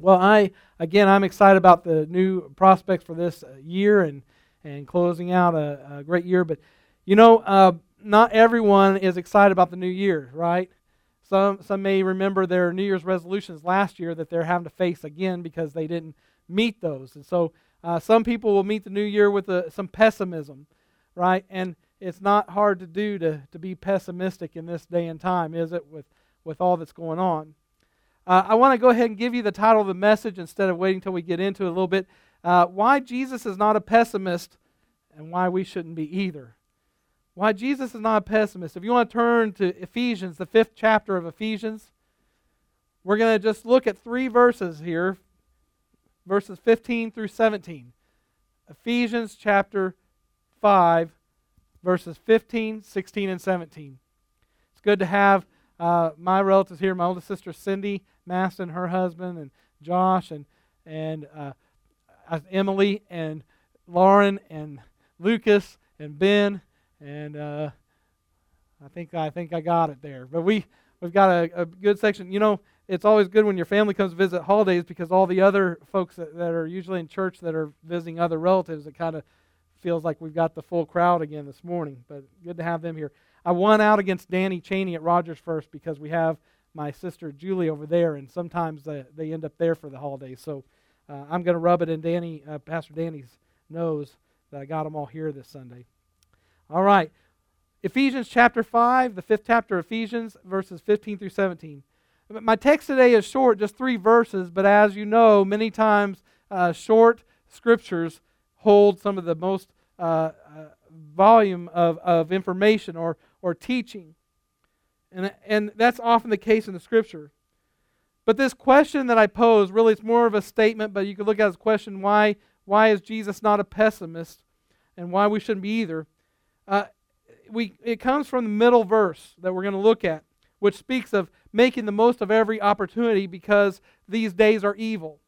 Well, I again, I'm excited about the new prospects for this uh, year and and closing out a, a great year. But you know, uh, not everyone is excited about the new year, right? Some some may remember their New Year's resolutions last year that they're having to face again because they didn't meet those, and so uh, some people will meet the new year with a, uh, some pessimism, right? And it's not hard to do to to be pessimistic in this day and time, is it? With with all that's going on. Uh, I want to go ahead and give you the title of the message instead of waiting until we get into it a little bit. Uh, why Jesus is not a pessimist and why we shouldn't be either. Why Jesus is not a pessimist. If you want to turn to Ephesians, the fifth chapter of Ephesians, we're going to just look at three verses here verses 15 through 17. Ephesians chapter 5, verses 15, 16, and 17. It's good to have uh, my relatives here, my oldest sister Cindy Maston, her husband, and Josh, and and uh, Emily, and Lauren, and Lucas, and Ben, and uh, I think I think I got it there. But we we've got a, a, good section. You know, it's always good when your family comes to visit holidays because all the other folks that, that are usually in church that are visiting other relatives, it kind of feels like we've got the full crowd again this morning. But good to have them here. I won out against Danny Cheney at Rogers first because we have my sister Julie over there, and sometimes they, they end up there for the holidays. So uh, I'm going to rub it in Danny, uh, Pastor Danny's nose that I got them all here this Sunday. All right. Ephesians chapter 5, the fifth chapter of Ephesians, verses 15 through 17. My text today is short, just three verses, but as you know, many times uh, short scriptures hold some of the most uh, uh, volume of, of information or, or teaching. And, and that's often the case in the scripture. But this question that I pose, really, it's more of a statement, but you could look at it as a question why, why is Jesus not a pessimist and why we shouldn't be either? Uh, we, it comes from the middle verse that we're going to look at, which speaks of making the most of every opportunity because these days are evil.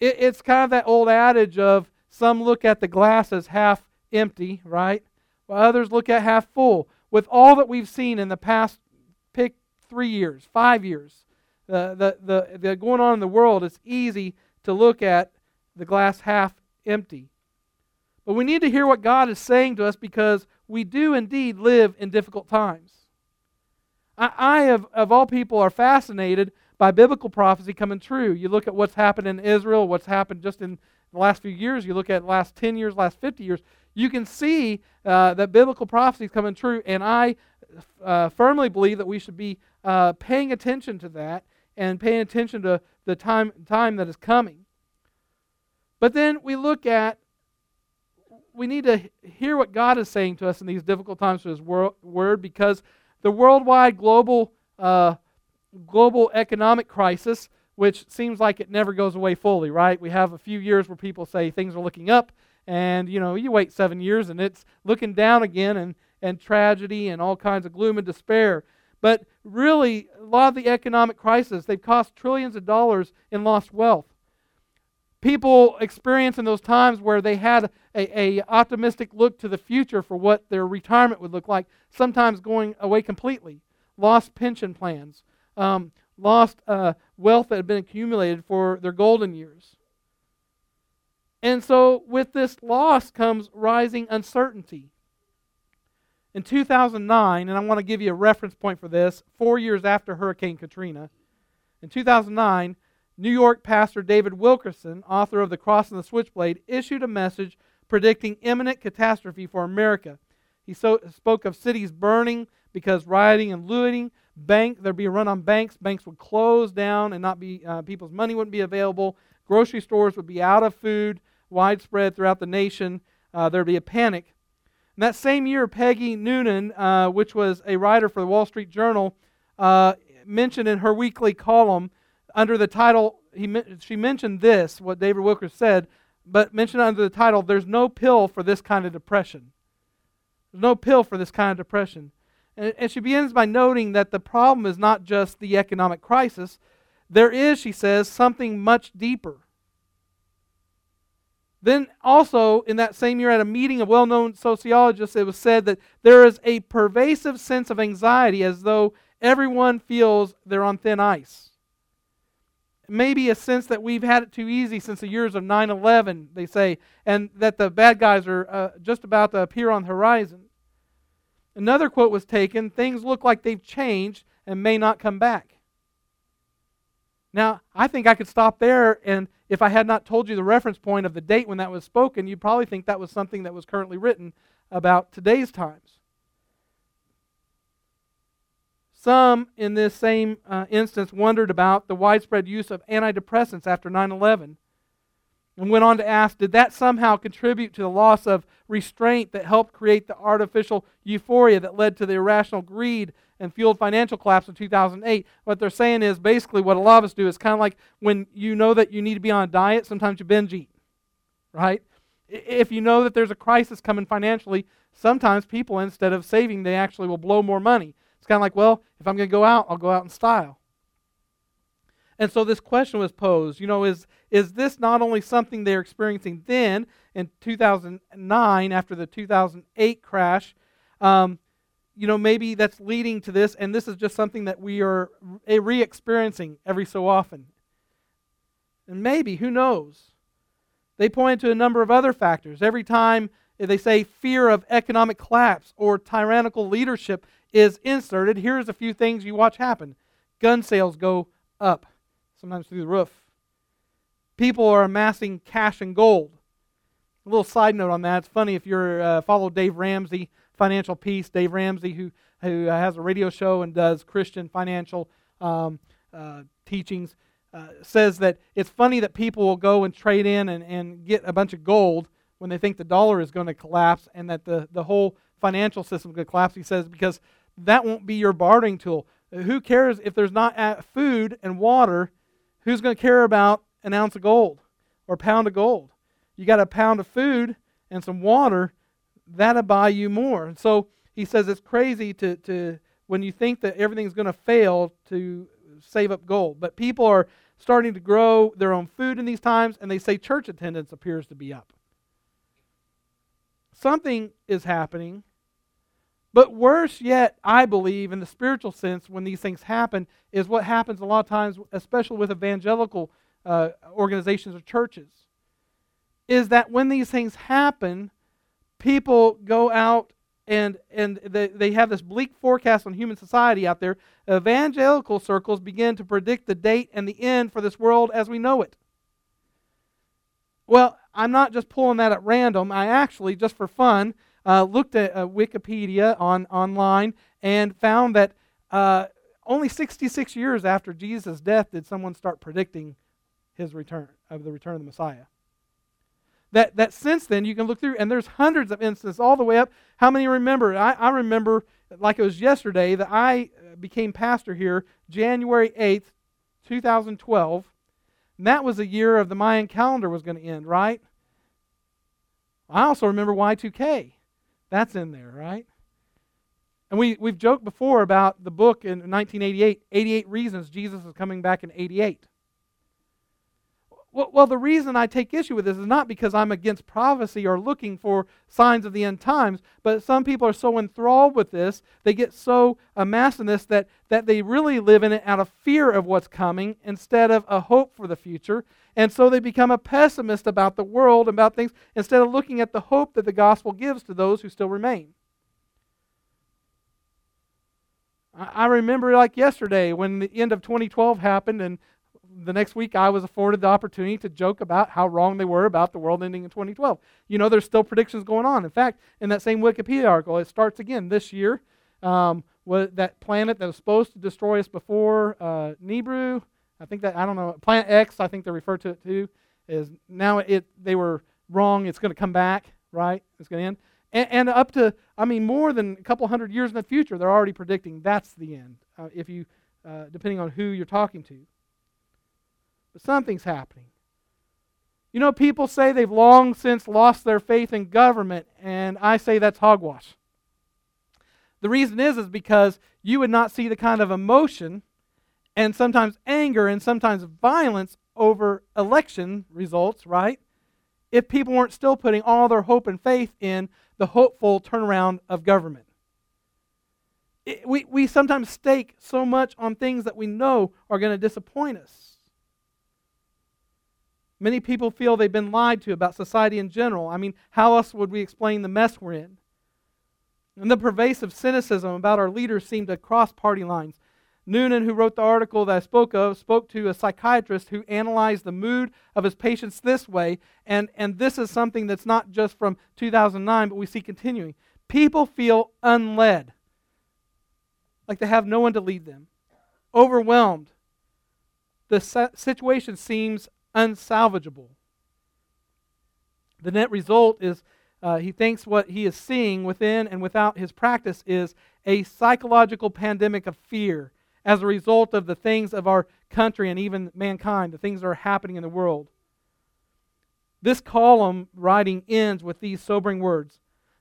It, it's kind of that old adage of some look at the glass as half empty, right? While others look at half full. With all that we've seen in the past, pick three years, five years, the, the, the, the going on in the world, it's easy to look at the glass half empty. But we need to hear what God is saying to us because we do indeed live in difficult times. I, I of, of all people, are fascinated by biblical prophecy coming true. You look at what's happened in Israel, what's happened just in the last few years, you look at the last 10 years, last 50 years, you can see uh, that biblical prophecy is coming true. And I uh, firmly believe that we should be uh, paying attention to that and paying attention to the time, time that is coming. But then we look at, we need to hear what God is saying to us in these difficult times through His word because the worldwide global, uh, global economic crisis which seems like it never goes away fully, right? We have a few years where people say things are looking up, and you know, you wait seven years and it's looking down again, and, and tragedy and all kinds of gloom and despair. But really, a lot of the economic crisis, they've cost trillions of dollars in lost wealth. People experience in those times where they had a, a optimistic look to the future for what their retirement would look like, sometimes going away completely. Lost pension plans, um, lost uh, wealth that had been accumulated for their golden years. And so, with this loss comes rising uncertainty. In 2009, and I want to give you a reference point for this, four years after Hurricane Katrina, in 2009, New York pastor David Wilkerson, author of The Cross and the Switchblade, issued a message predicting imminent catastrophe for America. He so, spoke of cities burning because rioting and looting bank there'd be a run on banks. Banks would close down and not be uh, people's money wouldn't be available. Grocery stores would be out of food widespread throughout the nation. Uh, there'd be a panic. And that same year peggy noonan uh, which was a writer for the wall street journal uh, mentioned in her weekly column under the title he, she mentioned this what david wilker said but mentioned under the title there's no pill for this kind of depression. There's no pill for this kind of depression and she begins by noting that the problem is not just the economic crisis. There is, she says, something much deeper. Then, also in that same year, at a meeting of well known sociologists, it was said that there is a pervasive sense of anxiety as though everyone feels they're on thin ice. maybe a sense that we've had it too easy since the years of 9 11, they say, and that the bad guys are uh, just about to appear on the horizon. Another quote was taken things look like they've changed and may not come back. Now, I think I could stop there, and if I had not told you the reference point of the date when that was spoken, you'd probably think that was something that was currently written about today's times. Some in this same uh, instance wondered about the widespread use of antidepressants after 9 11 and went on to ask did that somehow contribute to the loss of restraint that helped create the artificial euphoria that led to the irrational greed and fueled financial collapse in 2008? What they're saying is basically what a lot of us do is kind of like when you know that you need to be on a diet, sometimes you binge eat, right? If you know that there's a crisis coming financially, sometimes people, instead of saving, they actually will blow more money. It's kind of like, well, if I'm going to go out, I'll go out in style. And so this question was posed, you know, is, is this not only something they're experiencing then in 2009 after the 2008 crash, um, you know, maybe that's leading to this, and this is just something that we are re experiencing every so often. And maybe, who knows? They point to a number of other factors. Every time they say fear of economic collapse or tyrannical leadership is inserted, here's a few things you watch happen gun sales go up, sometimes through the roof. People are amassing cash and gold. A little side note on that. It's funny if you uh, follow Dave Ramsey, Financial Peace. Dave Ramsey, who who has a radio show and does Christian financial um, uh, teachings, uh, says that it's funny that people will go and trade in and, and get a bunch of gold when they think the dollar is going to collapse and that the, the whole financial system to collapse. He says because that won't be your bartering tool. Who cares if there's not food and water? Who's going to care about an ounce of gold or a pound of gold? You got a pound of food and some water, that'll buy you more. And so he says it's crazy to, to when you think that everything's going to fail to save up gold. But people are starting to grow their own food in these times, and they say church attendance appears to be up. Something is happening but worse yet, I believe, in the spiritual sense, when these things happen, is what happens a lot of times, especially with evangelical uh, organizations or churches, is that when these things happen, people go out and, and they, they have this bleak forecast on human society out there. Evangelical circles begin to predict the date and the end for this world as we know it. Well, I'm not just pulling that at random. I actually, just for fun, uh, looked at uh, Wikipedia on online and found that uh, only 66 years after Jesus' death did someone start predicting his return of the return of the Messiah. That, that since then you can look through and there's hundreds of instances all the way up. How many remember? I, I remember like it was yesterday that I uh, became pastor here January 8th, 2012. And that was the year of the Mayan calendar was going to end, right? I also remember Y2K. That's in there, right? And we, we've joked before about the book in 1988, 88 Reasons Jesus is Coming Back in 88. Well, the reason I take issue with this is not because I'm against prophecy or looking for signs of the end times, but some people are so enthralled with this, they get so amassed in this that, that they really live in it out of fear of what's coming instead of a hope for the future. And so they become a pessimist about the world, about things, instead of looking at the hope that the gospel gives to those who still remain. I remember like yesterday when the end of 2012 happened and the next week I was afforded the opportunity to joke about how wrong they were about the world ending in 2012. You know, there's still predictions going on. In fact, in that same Wikipedia article, it starts again this year. Um, that planet that was supposed to destroy us before uh, I think that I don't know Planet X. I think they refer to it too. Is now it they were wrong. It's going to come back, right? It's going to end, and, and, up to I mean more than a couple hundred years in the future, they're already predicting that's the end. Uh, if you, uh, depending on who you're talking to. But something's happening. You know, people say they've long since lost their faith in government, and I say that's hogwash. The reason is is because you would not see the kind of emotion and sometimes anger and sometimes violence over election results, right? If people weren't still putting all their hope and faith in the hopeful turnaround of government. It, we, we sometimes stake so much on things that we know are going to disappoint us. Many people feel they've been lied to about society in general. I mean, how else would we explain the mess we're in? And the pervasive cynicism about our leaders seemed to cross party lines. Noonan, who wrote the article that I spoke of, spoke to a psychiatrist who analyzed the mood of his patients this way, and, and this is something that's not just from 2009, but we see continuing. People feel unled, like they have no one to lead them, overwhelmed. The situation seems unsalvageable. The net result is uh, he thinks what he is seeing within and without his practice is a psychological pandemic of fear as a result of the things of our country and even mankind, the things that are happening in the world. This column writing ends with these sobering words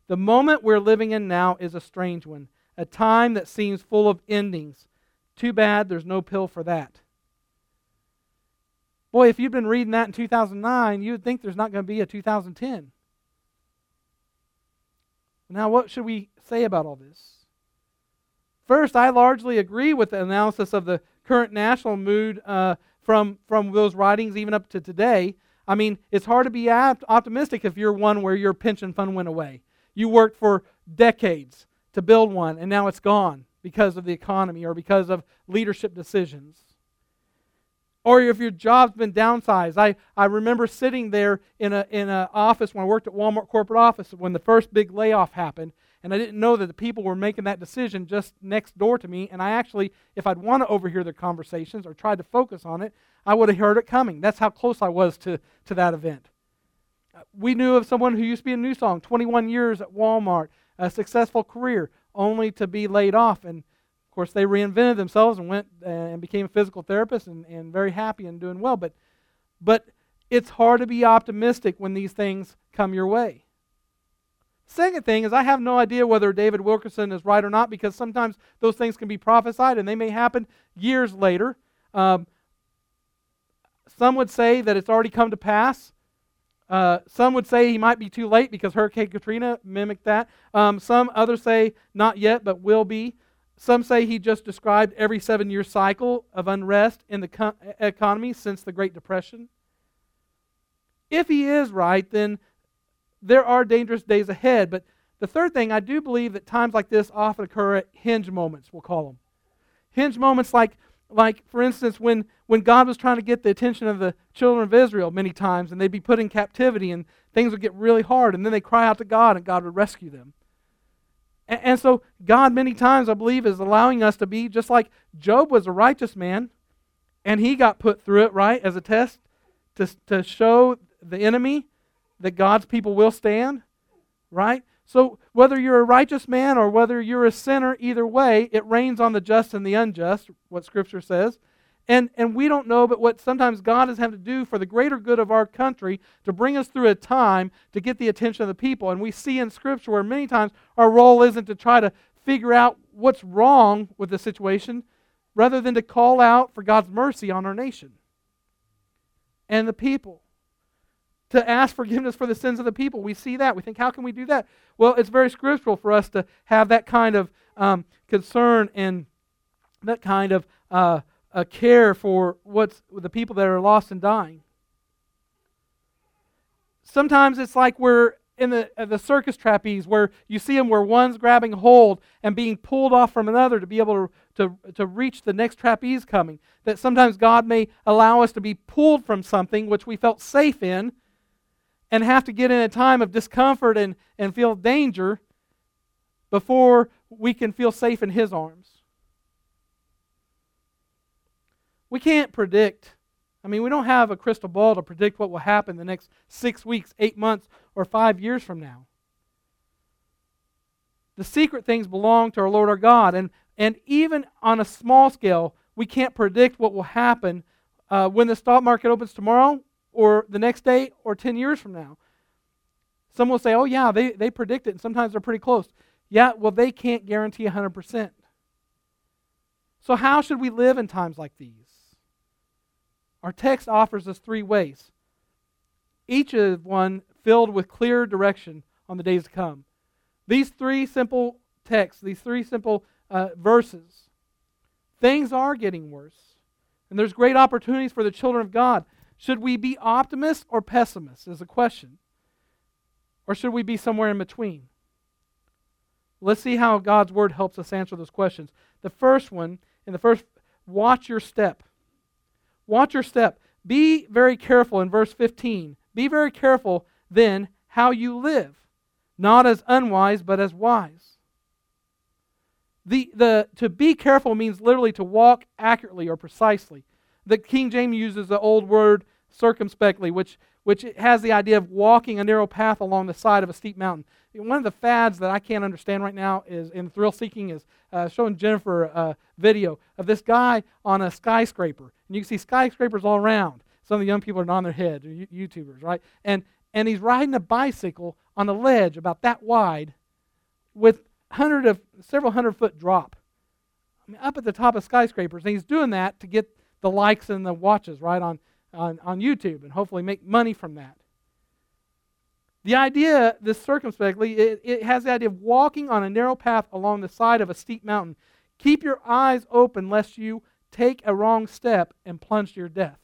The moment we're living in now is a strange one, a time that seems full of endings. Too bad there's no pill for that. Boy, if you'd been reading that in 2009, you would think there's not going to be a 2010. Now, what should we say about all this? First, I largely agree with the analysis of the current national mood uh, from, from those writings, even up to today. I mean, it's hard to be optimistic if you're one where your pension fund went away. You worked for decades to build one, and now it's gone because of the economy or because of leadership decisions. Or if your job's been downsized. I, I remember sitting there in an in a office when I worked at Walmart corporate office when the first big layoff happened, and I didn't know that the people were making that decision just next door to me. And I actually, if I'd want to overhear their conversations or tried to focus on it, I would have heard it coming. That's how close I was to, to that event. We knew of someone who used to be in New Song, 21 years at Walmart, a successful career, only to be laid off. And course, they reinvented themselves and went uh, and became a physical therapist and, and very happy and doing well. But, but it's hard to be optimistic when these things come your way. Second thing is, I have no idea whether David Wilkerson is right or not because sometimes those things can be prophesied and they may happen years later. Um, some would say that it's already come to pass. Uh, some would say he might be too late because Hurricane Katrina mimicked that. Um, some others say not yet, but will be. Some say he just described every seven year cycle of unrest in the co- economy since the Great Depression. If he is right, then there are dangerous days ahead. But the third thing, I do believe that times like this often occur at hinge moments, we'll call them. Hinge moments like, like for instance, when, when God was trying to get the attention of the children of Israel many times, and they'd be put in captivity, and things would get really hard, and then they cry out to God, and God would rescue them. And, and so, God, many times, I believe, is allowing us to be just like Job was a righteous man, and he got put through it, right, as a test to, to show the enemy that God's people will stand, right? So whether you're a righteous man or whether you're a sinner, either way, it rains on the just and the unjust, what Scripture says. And, and we don't know, but what sometimes God has had to do for the greater good of our country to bring us through a time to get the attention of the people. And we see in Scripture where many times our role isn't to try to figure out what's wrong with the situation, rather than to call out for God's mercy on our nation and the people to ask forgiveness for the sins of the people. We see that. We think, how can we do that? Well, it's very scriptural for us to have that kind of um, concern and that kind of uh, a care for what's the people that are lost and dying. Sometimes it's like we're in the, uh, the circus trapeze where you see them where one's grabbing hold and being pulled off from another to be able to, to, to reach the next trapeze coming. That sometimes God may allow us to be pulled from something which we felt safe in and have to get in a time of discomfort and, and feel danger before we can feel safe in His arms. We can't predict. I mean, we don't have a crystal ball to predict what will happen the next six weeks, eight months, or five years from now. The secret things belong to our Lord our God. And, and even on a small scale, we can't predict what will happen uh, when the stock market opens tomorrow or the next day or 10 years from now. Some will say, oh, yeah, they, they predict it, and sometimes they're pretty close. Yeah, well, they can't guarantee 100%. So, how should we live in times like these? Our text offers us three ways, each of one filled with clear direction on the days to come. These three simple texts, these three simple uh, verses, things are getting worse. And there's great opportunities for the children of God Should we be optimists or pessimists? Is a question. Or should we be somewhere in between? Let's see how God's word helps us answer those questions. The first one, in the first, watch your step. Watch your step. Be very careful in verse 15. Be very careful then how you live, not as unwise, but as wise. The, the, to be careful means literally to walk accurately or precisely. The King James uses the old word circumspectly, which, which has the idea of walking a narrow path along the side of a steep mountain. One of the fads that I can't understand right now is in thrill seeking is uh, showing Jennifer a video of this guy on a skyscraper, and you can see skyscrapers all around. Some of the young people are on their heads, YouTubers, right? And and he's riding a bicycle on a ledge about that wide, with hundred of several hundred foot drop. I mean, up at the top of skyscrapers, and he's doing that to get the likes and the watches right on on, on YouTube, and hopefully make money from that. The idea, this circumspectly, it, it has the idea of walking on a narrow path along the side of a steep mountain. Keep your eyes open lest you take a wrong step and plunge to your death.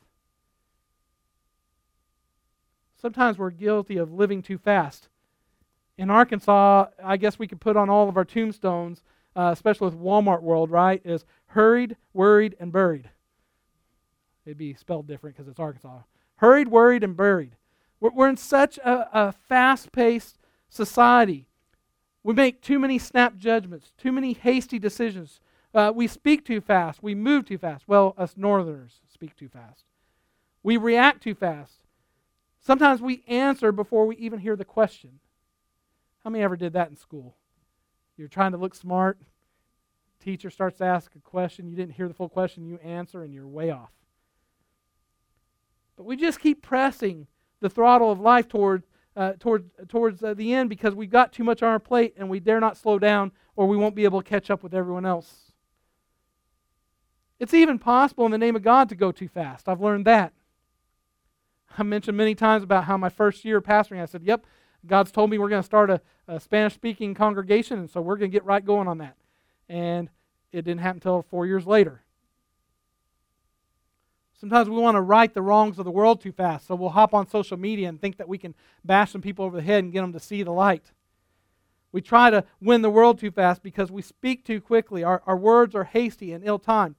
Sometimes we're guilty of living too fast. In Arkansas, I guess we could put on all of our tombstones, uh, especially with Walmart World, right? Is hurried, worried, and buried. It'd be spelled different because it's Arkansas. Hurried, worried, and buried. We're, we're in such a, a fast paced society. We make too many snap judgments, too many hasty decisions. Uh, we speak too fast. We move too fast. Well, us northerners speak too fast. We react too fast. Sometimes we answer before we even hear the question. How many ever did that in school? You're trying to look smart. Teacher starts to ask a question. You didn't hear the full question. You answer, and you're way off. But we just keep pressing the throttle of life toward, uh, toward, towards uh, the end because we've got too much on our plate and we dare not slow down or we won't be able to catch up with everyone else. It's even possible in the name of God to go too fast. I've learned that. I mentioned many times about how my first year of pastoring, I said, Yep, God's told me we're going to start a, a Spanish speaking congregation, and so we're going to get right going on that. And it didn't happen until four years later. Sometimes we want to right the wrongs of the world too fast, so we'll hop on social media and think that we can bash some people over the head and get them to see the light. We try to win the world too fast because we speak too quickly. Our, our words are hasty and ill timed.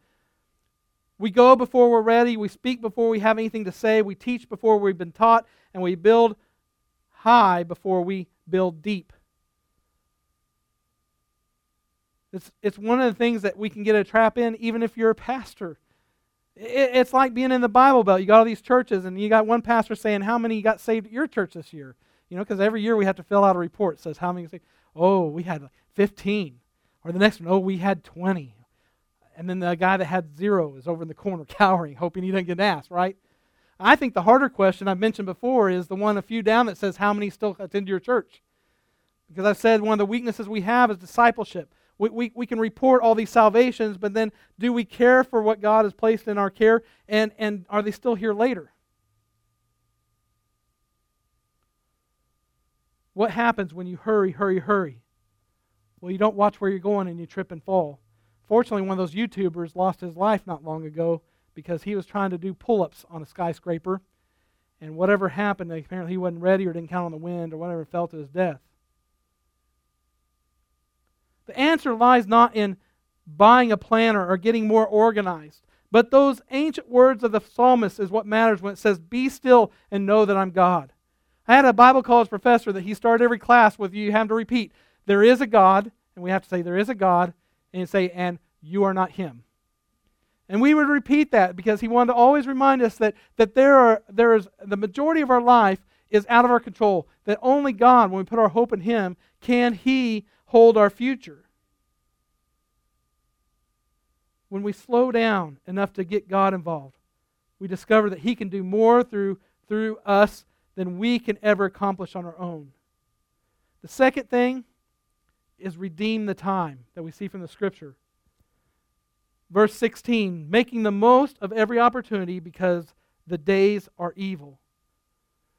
We go before we're ready. We speak before we have anything to say. We teach before we've been taught. And we build high before we build deep. It's, it's one of the things that we can get a trap in, even if you're a pastor. It's like being in the Bible Belt. You got all these churches, and you got one pastor saying, How many got saved at your church this year? You know, because every year we have to fill out a report that says how many. Saved. Oh, we had 15. Or the next one, oh, we had 20. And then the guy that had zero is over in the corner cowering, hoping he doesn't get asked, right? I think the harder question I've mentioned before is the one a few down that says, How many still attend your church? Because I've said one of the weaknesses we have is discipleship. We, we, we can report all these salvations, but then do we care for what God has placed in our care? And, and are they still here later? What happens when you hurry, hurry, hurry? Well, you don't watch where you're going and you trip and fall. Fortunately, one of those YouTubers lost his life not long ago because he was trying to do pull ups on a skyscraper. And whatever happened, apparently he wasn't ready or didn't count on the wind or whatever fell to his death. The answer lies not in buying a planner or getting more organized, but those ancient words of the psalmist is what matters when it says, Be still and know that I'm God. I had a Bible college professor that he started every class with you have to repeat, There is a God, and we have to say, There is a God, and say, And you are not Him. And we would repeat that because he wanted to always remind us that, that there, are, there is the majority of our life is out of our control. That only God, when we put our hope in Him, can He hold our future. When we slow down enough to get God involved, we discover that He can do more through, through us than we can ever accomplish on our own. The second thing is redeem the time that we see from the Scripture. Verse 16, making the most of every opportunity because the days are evil.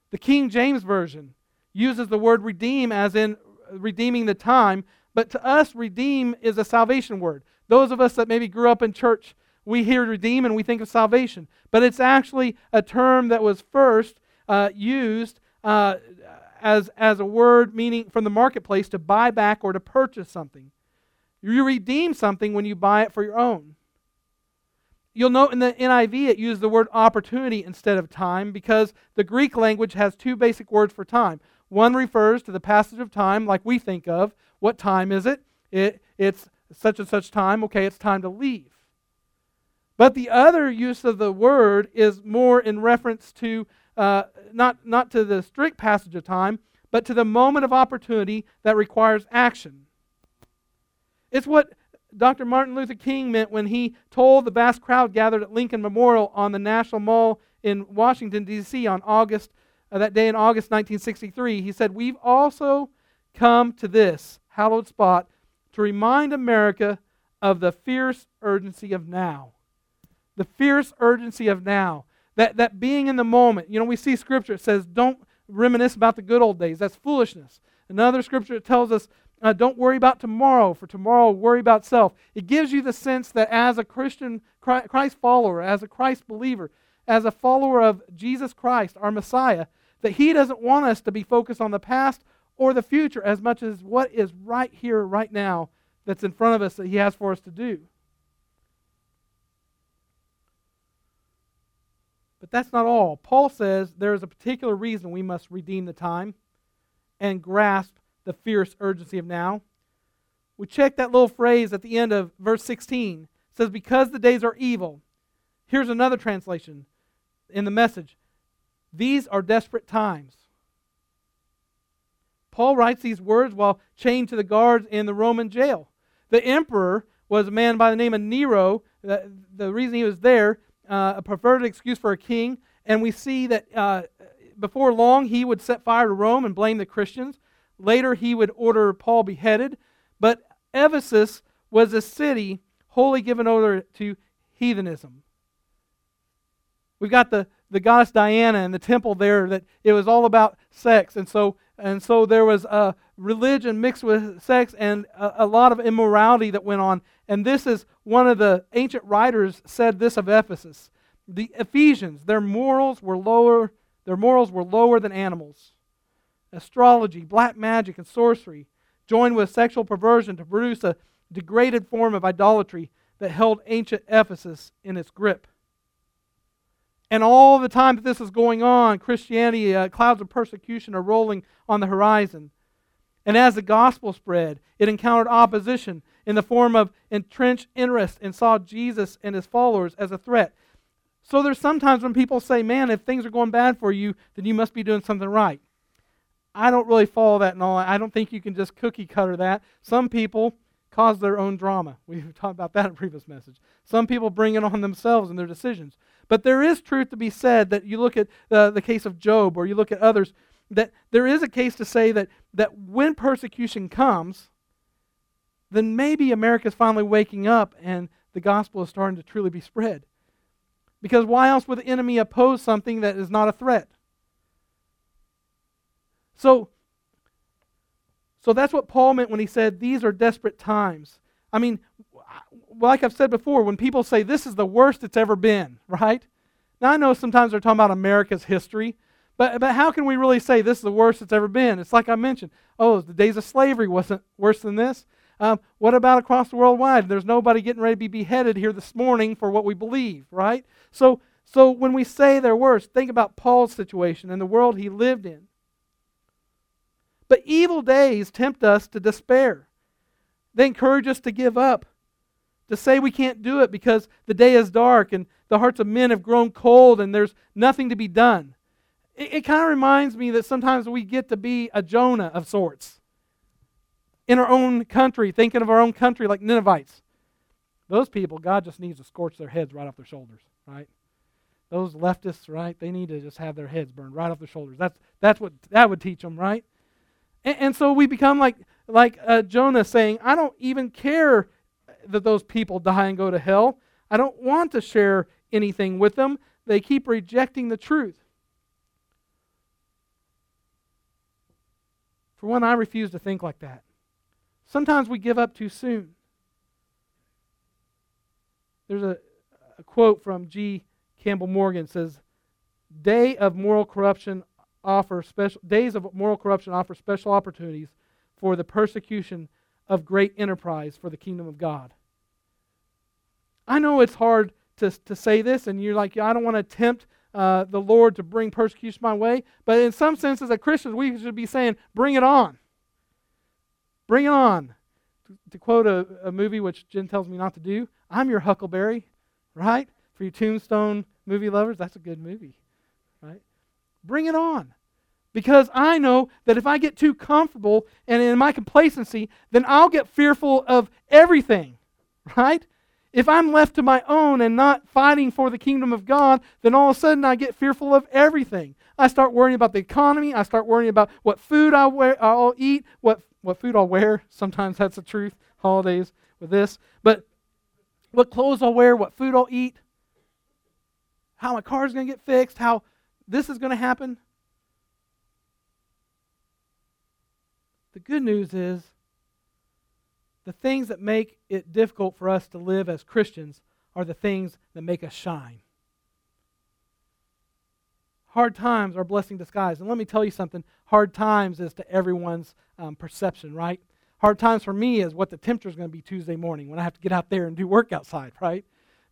The King James Version uses the word redeem as in redeeming the time, but to us, redeem is a salvation word. Those of us that maybe grew up in church, we hear redeem and we think of salvation. But it's actually a term that was first uh, used uh, as, as a word meaning from the marketplace to buy back or to purchase something. You redeem something when you buy it for your own. You'll note in the NIV it used the word opportunity instead of time because the Greek language has two basic words for time. One refers to the passage of time, like we think of. What time is it? it it's such and such time. Okay, it's time to leave. But the other use of the word is more in reference to uh, not, not to the strict passage of time, but to the moment of opportunity that requires action. It's what Dr. Martin Luther King meant when he told the vast crowd gathered at Lincoln Memorial on the National Mall in Washington, D.C. on August, uh, that day in August 1963. He said, We've also come to this hallowed spot to remind America of the fierce urgency of now. The fierce urgency of now. That, that being in the moment. You know, we see scripture, it says, Don't reminisce about the good old days. That's foolishness. Another scripture tells us uh, don't worry about tomorrow, for tomorrow worry about self. It gives you the sense that as a Christian Christ follower, as a Christ believer, as a follower of Jesus Christ, our Messiah, that He doesn't want us to be focused on the past or the future as much as what is right here, right now, that's in front of us that He has for us to do. But that's not all. Paul says there is a particular reason we must redeem the time and grasp the fierce urgency of now. We check that little phrase at the end of verse 16. It says, Because the days are evil. Here's another translation in the message These are desperate times. Paul writes these words while chained to the guards in the Roman jail. The emperor was a man by the name of Nero. The, the reason he was there, uh, a perverted excuse for a king. And we see that uh, before long he would set fire to Rome and blame the Christians. Later, he would order Paul beheaded. But Ephesus was a city wholly given over to heathenism. We've got the, the goddess Diana and the temple there that it was all about sex. And so, and so there was a religion mixed with sex and a, a lot of immorality that went on. And this is one of the ancient writers said this of Ephesus. The Ephesians, their morals were lower, their morals were lower than animals astrology, black magic, and sorcery, joined with sexual perversion to produce a degraded form of idolatry that held ancient Ephesus in its grip. And all the time that this is going on, Christianity, uh, clouds of persecution are rolling on the horizon. And as the gospel spread, it encountered opposition in the form of entrenched interest and saw Jesus and his followers as a threat. So there's sometimes when people say, man, if things are going bad for you, then you must be doing something right. I don't really follow that and all. I don't think you can just cookie cutter that. Some people cause their own drama. We've talked about that in previous message. Some people bring it on themselves in their decisions. But there is truth to be said that you look at the, the case of Job or you look at others, that there is a case to say that, that when persecution comes, then maybe America is finally waking up and the gospel is starting to truly be spread. Because why else would the enemy oppose something that is not a threat? So, so that's what Paul meant when he said these are desperate times. I mean, like I've said before, when people say this is the worst it's ever been, right? Now I know sometimes they're talking about America's history, but, but how can we really say this is the worst it's ever been? It's like I mentioned. Oh, the days of slavery wasn't worse than this. Um, what about across the worldwide? There's nobody getting ready to be beheaded here this morning for what we believe, right? So, so when we say they're worse, think about Paul's situation and the world he lived in. But evil days tempt us to despair. They encourage us to give up, to say we can't do it because the day is dark and the hearts of men have grown cold and there's nothing to be done. It, it kind of reminds me that sometimes we get to be a Jonah of sorts in our own country, thinking of our own country like Ninevites. Those people, God just needs to scorch their heads right off their shoulders, right? Those leftists, right? They need to just have their heads burned right off their shoulders. That's, that's what that would teach them, right? And, and so we become like, like uh, Jonah saying, I don't even care that those people die and go to hell. I don't want to share anything with them. They keep rejecting the truth. For one, I refuse to think like that. Sometimes we give up too soon. There's a, a quote from G. Campbell Morgan says, "Day of moral corruption offer special days of moral corruption offer special opportunities for the persecution of great enterprise for the kingdom of God." I know it's hard to, to say this, and you're like, yeah, I don't want to tempt uh, the Lord to bring persecution my way. But in some senses, as Christians, we should be saying, bring it on. Bring it on. To, to quote a, a, movie which Jen tells me not to do, I'm your Huckleberry, right? For you Tombstone movie lovers, that's a good movie, right? Bring it on. Because I know that if I get too comfortable and in my complacency, then I'll get fearful of everything, right? If I'm left to my own and not fighting for the kingdom of God, then all of a sudden I get fearful of everything. I start worrying about the economy. I start worrying about what food I'll, wear, I'll eat, what, what food I'll wear. Sometimes that's the truth, holidays with this. But what clothes I'll wear, what food I'll eat, how my car's going to get fixed, how this is going to happen. The good news is the things that make it difficult for us to live as Christians are the things that make us shine. Hard times are blessing disguised. And let me tell you something hard times is to everyone's um, perception, right? Hard times for me is what the temperature is going to be Tuesday morning when I have to get out there and do work outside, right?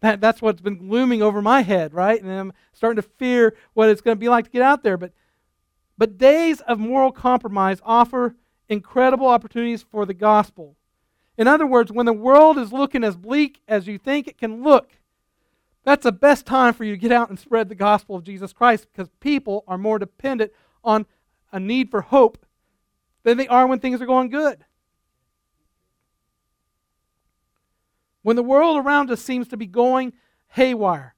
That, that's what's been looming over my head, right? And I'm starting to fear what it's going to be like to get out there. But, but days of moral compromise offer incredible opportunities for the gospel. In other words, when the world is looking as bleak as you think it can look, that's the best time for you to get out and spread the gospel of Jesus Christ because people are more dependent on a need for hope than they are when things are going good. When the world around us seems to be going haywire,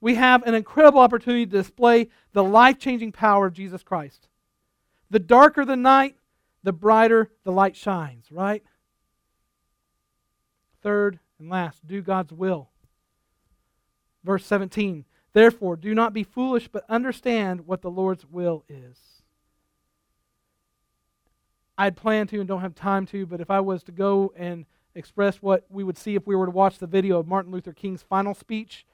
we have an incredible opportunity to display the life changing power of Jesus Christ. The darker the night, the brighter the light shines, right? Third and last, do God's will. Verse 17 Therefore, do not be foolish, but understand what the Lord's will is. I'd planned to and don't have time to, but if I was to go and express what we would see if we were to watch the video of Martin Luther King's final speech,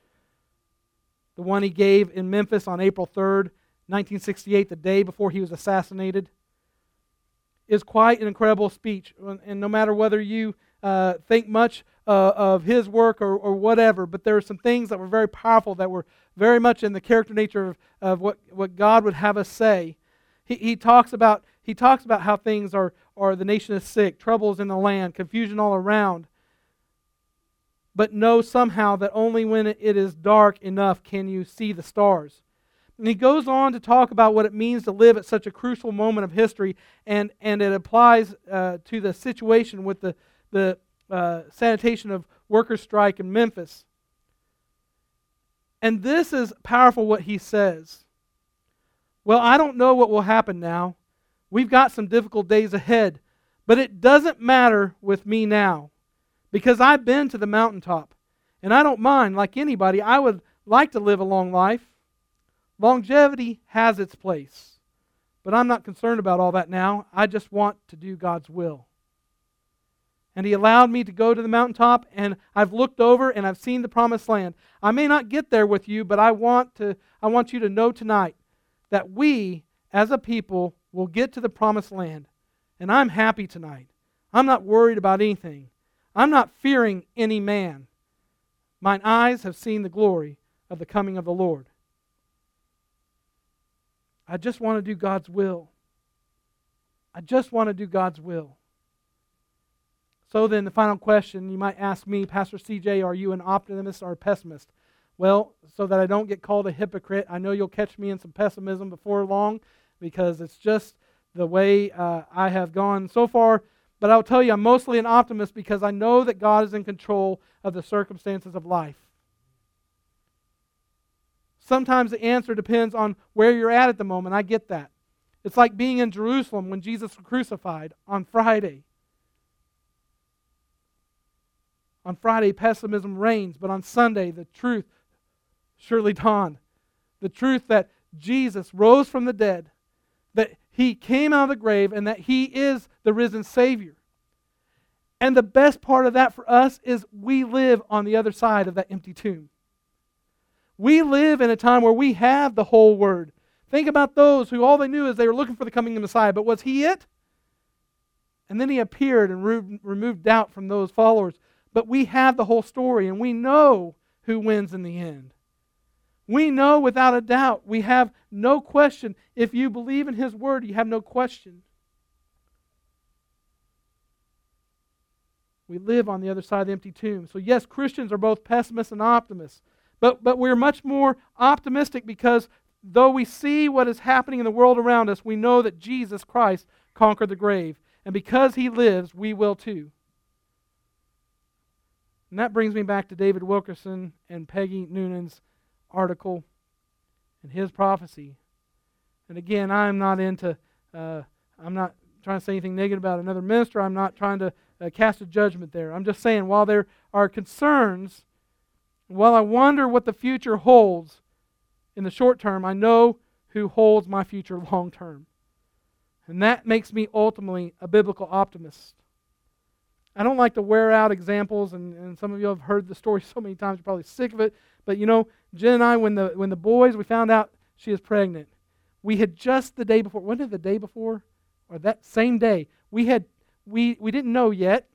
the one he gave in Memphis on April 3rd, 1968, the day before he was assassinated, is quite an incredible speech. And no matter whether you uh, think much uh, of his work or, or whatever, but there are some things that were very powerful that were very much in the character nature of, of what, what God would have us say. He, he, talks about, he talks about how things are, are the nation is sick, troubles in the land, confusion all around. But know somehow that only when it is dark enough can you see the stars. And he goes on to talk about what it means to live at such a crucial moment of history, and, and it applies uh, to the situation with the, the uh, sanitation of workers' strike in Memphis. And this is powerful what he says. Well, I don't know what will happen now. We've got some difficult days ahead, but it doesn't matter with me now because I've been to the mountaintop and I don't mind, like anybody, I would like to live a long life. Longevity has its place, but I'm not concerned about all that now. I just want to do God's will and he allowed me to go to the mountaintop and I've looked over and I've seen the promised land. I may not get there with you, but I want to I want you to know tonight that we as a people will get to the promised land. And I'm happy tonight. I'm not worried about anything. I'm not fearing any man. Mine eyes have seen the glory of the coming of the Lord. I just want to do God's will. I just want to do God's will. So then, the final question you might ask me, Pastor CJ, are you an optimist or a pessimist? Well, so that I don't get called a hypocrite, I know you'll catch me in some pessimism before long because it's just the way uh, I have gone so far. But I'll tell you, I'm mostly an optimist because I know that God is in control of the circumstances of life. Sometimes the answer depends on where you're at at the moment. I get that. It's like being in Jerusalem when Jesus was crucified on Friday. On Friday, pessimism reigns, but on Sunday, the truth surely dawned. The truth that Jesus rose from the dead, that he came out of the grave, and that he is the risen Savior. And the best part of that for us is we live on the other side of that empty tomb. We live in a time where we have the whole word. Think about those who all they knew is they were looking for the coming of Messiah, but was he it? And then he appeared and re- removed doubt from those followers. But we have the whole story, and we know who wins in the end. We know without a doubt, we have no question. If you believe in his word, you have no question. We live on the other side of the empty tomb. So, yes, Christians are both pessimists and optimists. But, but we're much more optimistic because though we see what is happening in the world around us, we know that Jesus Christ conquered the grave. And because he lives, we will too. And that brings me back to David Wilkerson and Peggy Noonan's article and his prophecy. And again, I'm not into, uh, I'm not trying to say anything negative about another minister. I'm not trying to uh, cast a judgment there. I'm just saying, while there are concerns while I wonder what the future holds in the short term, I know who holds my future long term. And that makes me ultimately a biblical optimist. I don't like to wear out examples, and, and some of you have heard the story so many times, you're probably sick of it. But you know, Jen and I, when the when the boys we found out she is pregnant, we had just the day before. Wasn't it the day before, or that same day? We had we we didn't know yet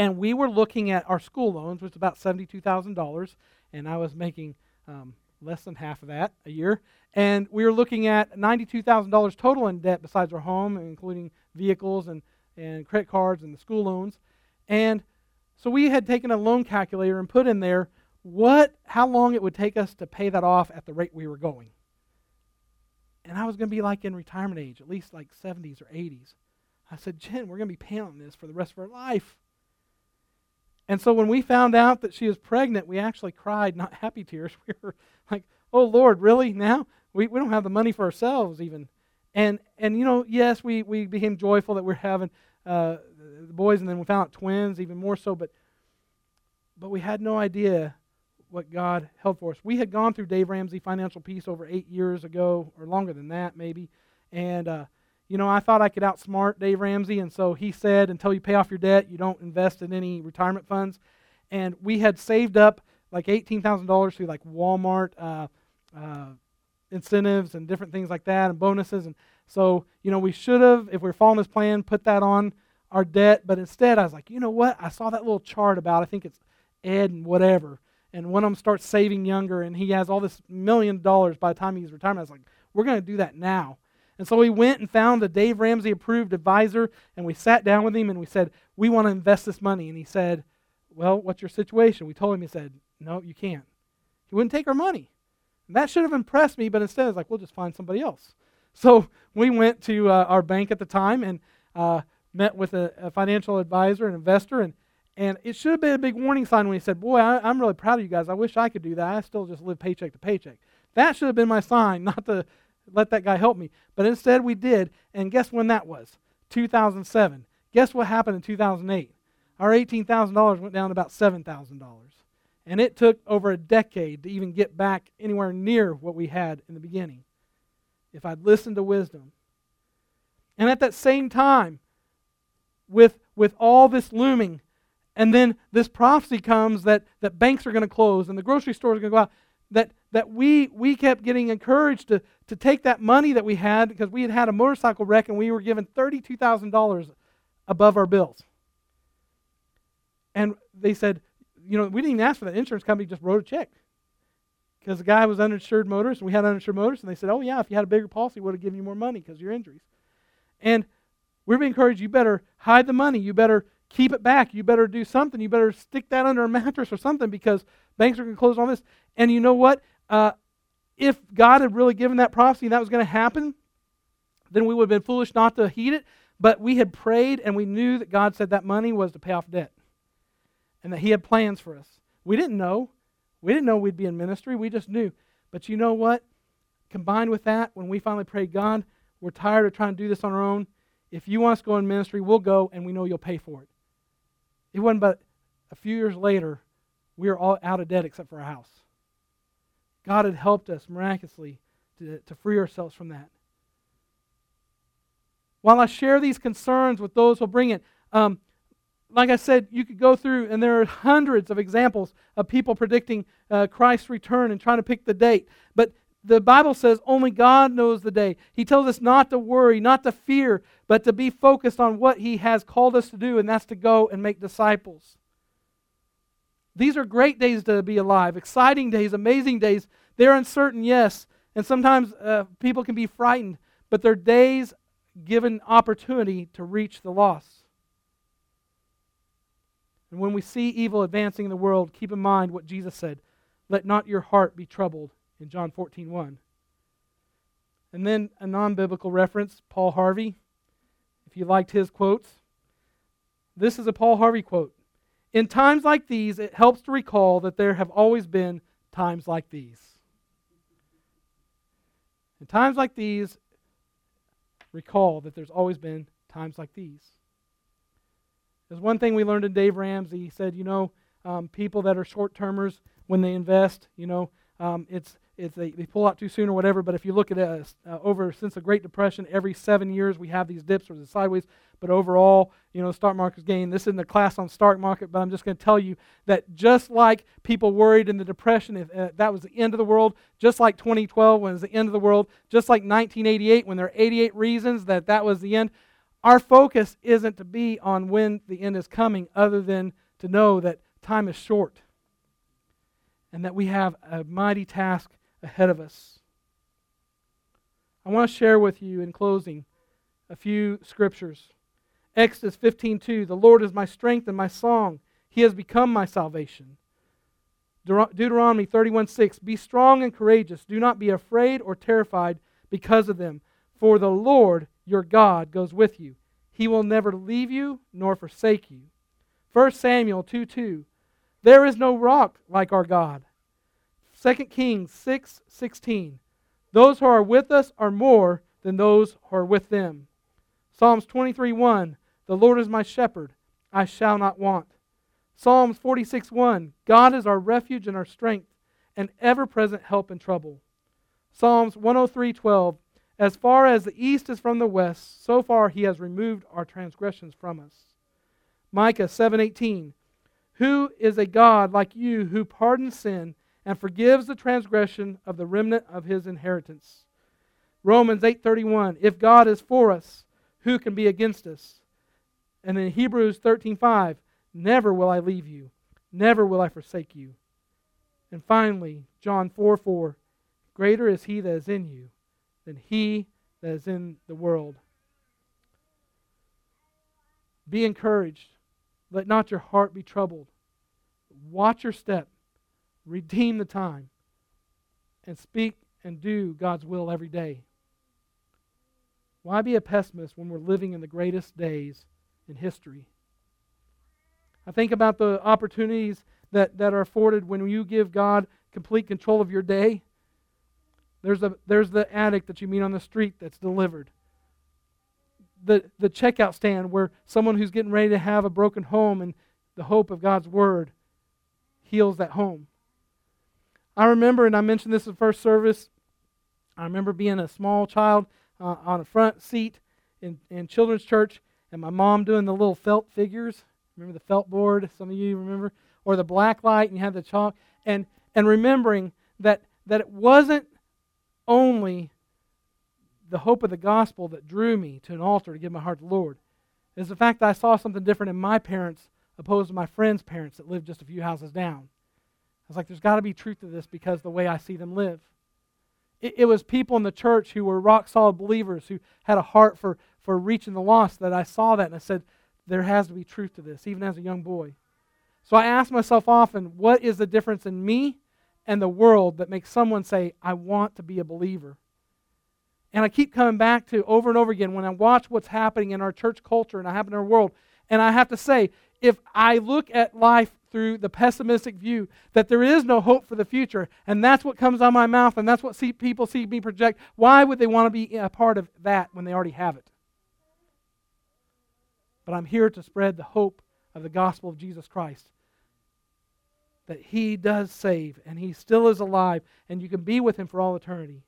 and we were looking at our school loans, which was about $72,000, and I was making um, less than half of that a year. And we were looking at $92,000 total in debt besides our home, including vehicles and, and credit cards and the school loans. And so we had taken a loan calculator and put in there what, how long it would take us to pay that off at the rate we were going. And I was going to be like in retirement age, at least like 70s or 80s. I said, Jen, we're going to be paying on this for the rest of our life. And so when we found out that she was pregnant, we actually cried, not happy tears. We were like, oh, Lord, really? Now? We, we don't have the money for ourselves even. And, and you know, yes, we, we became joyful that we're having uh, the boys, and then we found out twins, even more so. But, but we had no idea what God held for us. We had gone through Dave Ramsey Financial Peace over eight years ago, or longer than that, maybe. And uh, you know, I thought I could outsmart Dave Ramsey, and so he said, until you pay off your debt, you don't invest in any retirement funds. And we had saved up like $18,000 through like Walmart uh, uh, incentives and different things like that and bonuses. And so, you know, we should have, if we are following this plan, put that on our debt. But instead, I was like, you know what? I saw that little chart about, I think it's Ed and whatever. And one of them starts saving younger, and he has all this million dollars by the time he's retired. I was like, we're going to do that now. And so we went and found a Dave Ramsey approved advisor, and we sat down with him and we said, We want to invest this money. And he said, Well, what's your situation? We told him, he said, No, you can't. He wouldn't take our money. And that should have impressed me, but instead, it's like, We'll just find somebody else. So we went to uh, our bank at the time and uh, met with a, a, financial advisor, an investor, and, and it should have been a big warning sign when he said, Boy, I, I'm really proud of you guys. I wish I could do that. I still just live paycheck to paycheck. That should have been my sign, not to let that guy help me. But instead, we did. And guess when that was? 2007. Guess what happened in 2008? Our $18,000 went down to about $7,000. And it took over a decade to even get back anywhere near what we had in the beginning. If I'd listened to wisdom. And at that same time, with, with all this looming, and then this prophecy comes that, that banks are going to close and the grocery stores are going to go out, that that we, we kept getting encouraged to, to take that money that we had because we had had a motorcycle wreck and we were given $32,000 above our bills. And they said, you know, we didn't even ask for that. Insurance company just wrote a check because the guy was uninsured motorist and we had uninsured motorists. And they said, oh, yeah, if you had a bigger policy, we would have given you more money because of your injuries. And we're being encouraged, you better hide the money. You better keep it back. You better do something. You better stick that under a mattress or something because banks are going to close on this. And you know what? Uh, if God had really given that prophecy and that was going to happen, then we would have been foolish not to heed it. But we had prayed and we knew that God said that money was to pay off debt and that He had plans for us. We didn't know. We didn't know we'd be in ministry. We just knew. But you know what? Combined with that, when we finally prayed, God, we're tired of trying to do this on our own. If you want us to go in ministry, we'll go and we know you'll pay for it. It wasn't but a few years later, we were all out of debt except for our house. God had helped us miraculously to, to free ourselves from that. While I share these concerns with those who bring it, um, like I said, you could go through, and there are hundreds of examples of people predicting uh, Christ's return and trying to pick the date. But the Bible says only God knows the day. He tells us not to worry, not to fear, but to be focused on what He has called us to do, and that's to go and make disciples. These are great days to be alive, exciting days, amazing days. They're uncertain, yes, and sometimes uh, people can be frightened, but they're days given opportunity to reach the lost. And when we see evil advancing in the world, keep in mind what Jesus said Let not your heart be troubled in John 14 1. And then a non biblical reference, Paul Harvey. If you liked his quotes, this is a Paul Harvey quote. In times like these, it helps to recall that there have always been times like these. In times like these, recall that there's always been times like these. There's one thing we learned in Dave Ramsey. He said, you know, um, people that are short termers, when they invest, you know, um, it's it's they, they pull out too soon or whatever. But if you look at it uh, over since the Great Depression, every seven years we have these dips or the sideways. But overall, you know, the stock market's gain. This isn't a class on stock market, but I'm just going to tell you that just like people worried in the Depression, if uh, that was the end of the world, just like 2012 when it was the end of the world, just like 1988 when there are 88 reasons that that was the end, our focus isn't to be on when the end is coming, other than to know that time is short and that we have a mighty task ahead of us. I want to share with you in closing a few scriptures. Exodus 15:2 The Lord is my strength and my song. He has become my salvation. Deuteronomy 31:6 Be strong and courageous. Do not be afraid or terrified because of them, for the Lord your God goes with you. He will never leave you nor forsake you. 1 Samuel 2 2. There is no rock like our God. 2 Kings 6 16. Those who are with us are more than those who are with them. Psalms 23 1. The Lord is my shepherd, I shall not want. Psalms 46 1. God is our refuge and our strength, and ever present help in trouble. Psalms 103 12. As far as the east is from the west, so far he has removed our transgressions from us. Micah 7:18 Who is a God like you who pardons sin and forgives the transgression of the remnant of his inheritance? Romans 8:31 If God is for us, who can be against us? And in Hebrews 13:5 Never will I leave you, never will I forsake you. And finally, John 4 4 Greater is he that is in you than he that is in the world. Be encouraged. Let not your heart be troubled. Watch your step. Redeem the time. And speak and do God's will every day. Why be a pessimist when we're living in the greatest days in history? I think about the opportunities that, that are afforded when you give God complete control of your day. There's, a, there's the addict that you meet on the street that's delivered. The, the checkout stand where someone who's getting ready to have a broken home and the hope of God's word heals that home. I remember, and I mentioned this in first service, I remember being a small child uh, on a front seat in, in children's church and my mom doing the little felt figures. Remember the felt board? Some of you remember? Or the black light and you had the chalk. And, and remembering that, that it wasn't only the hope of the gospel that drew me to an altar to give my heart to the Lord. Is the fact that I saw something different in my parents opposed to my friends' parents that lived just a few houses down. I was like, there's got to be truth to this because the way I see them live. It, it, was people in the church who were rock solid believers who had a heart for, for reaching the lost that I saw that and I said, there has to be truth to this, even as a young boy. So I asked myself often, what is the difference in me and the world that makes someone say, I want to be a believer. And I keep coming back to over and over again when I watch what's happening in our church culture and I happen in our world. And I have to say, if I look at life through the pessimistic view that there is no hope for the future, and that's what comes out of my mouth, and that's what see, people see me project, why would they want to be a part of that when they already have it? But I'm here to spread the hope of the gospel of Jesus Christ that He does save and He still is alive and you can be with Him for all eternity.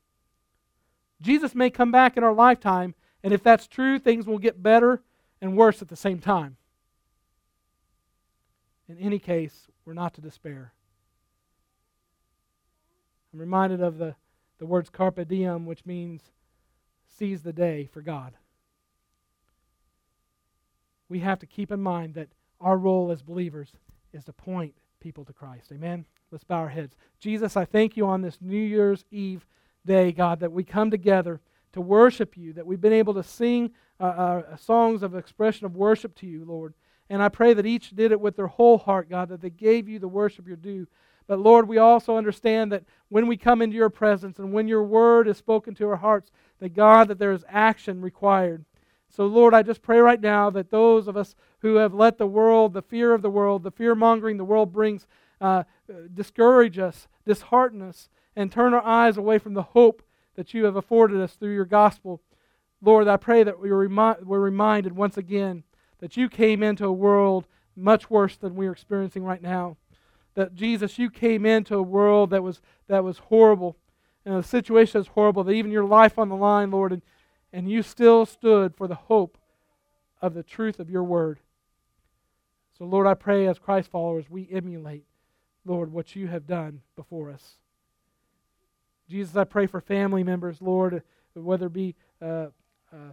Jesus may come back in our lifetime, and if that's true, things will get better and worse at the same time. In any case, we're not to despair. I'm reminded of the, the words carpe diem, which means seize the day for God. We have to keep in mind that our role as believers is to point people to Christ. Amen? Let's bow our heads. Jesus, I thank you on this New Year's Eve day, God, that we come together to worship you, that we've been able to sing uh, uh, songs of expression of worship to you, Lord. And I pray that each did it with their whole heart, God, that they gave you the worship you're due. But Lord, we also understand that when we come into your presence and when your word is spoken to our hearts, that God, that there is action required. So, Lord, I just pray right now that those of us who have let the world, the fear of the world, the fear mongering the world brings, uh, discourage us, dishearten us, and turn our eyes away from the hope that you have afforded us through your gospel. Lord, I pray that we're, remi- we're reminded once again that you came into a world much worse than we're experiencing right now. That Jesus, you came into a world that was, that was horrible, and a situation that's horrible, that even your life on the line, Lord, and, and you still stood for the hope of the truth of your word. So, Lord, I pray as Christ followers, we emulate, Lord, what you have done before us. Jesus, I pray for family members, Lord, whether it be uh, uh,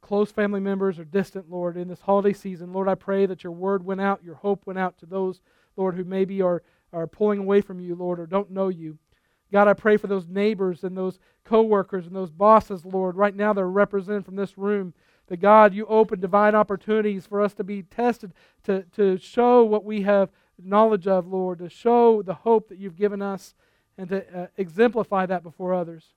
close family members or distant, Lord, in this holiday season. Lord, I pray that your word went out, your hope went out to those, Lord, who maybe are, are pulling away from you, Lord, or don't know you. God, I pray for those neighbors and those coworkers and those bosses, Lord, right now that are represented from this room. That God, you open divine opportunities for us to be tested, to, to show what we have knowledge of, Lord, to show the hope that you've given us and to uh, exemplify that before others.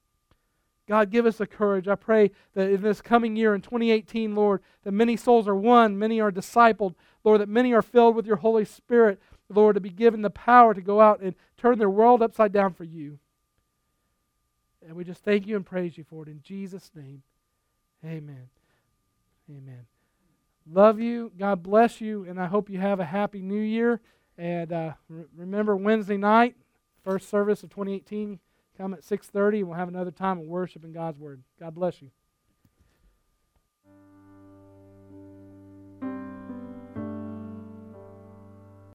God, give us the courage. I pray that in this coming year, in 2018, Lord, that many souls are won, many are discipled, Lord, that many are filled with your Holy Spirit, Lord, to be given the power to go out and turn their world upside down for you. And we just thank you and praise you for it in Jesus' name. Amen. Amen. Love you. God bless you. And I hope you have a happy new year. And uh, re- remember Wednesday night, first service of 2018, come at 6.30. And we'll have another time of worship in God's Word. God bless you.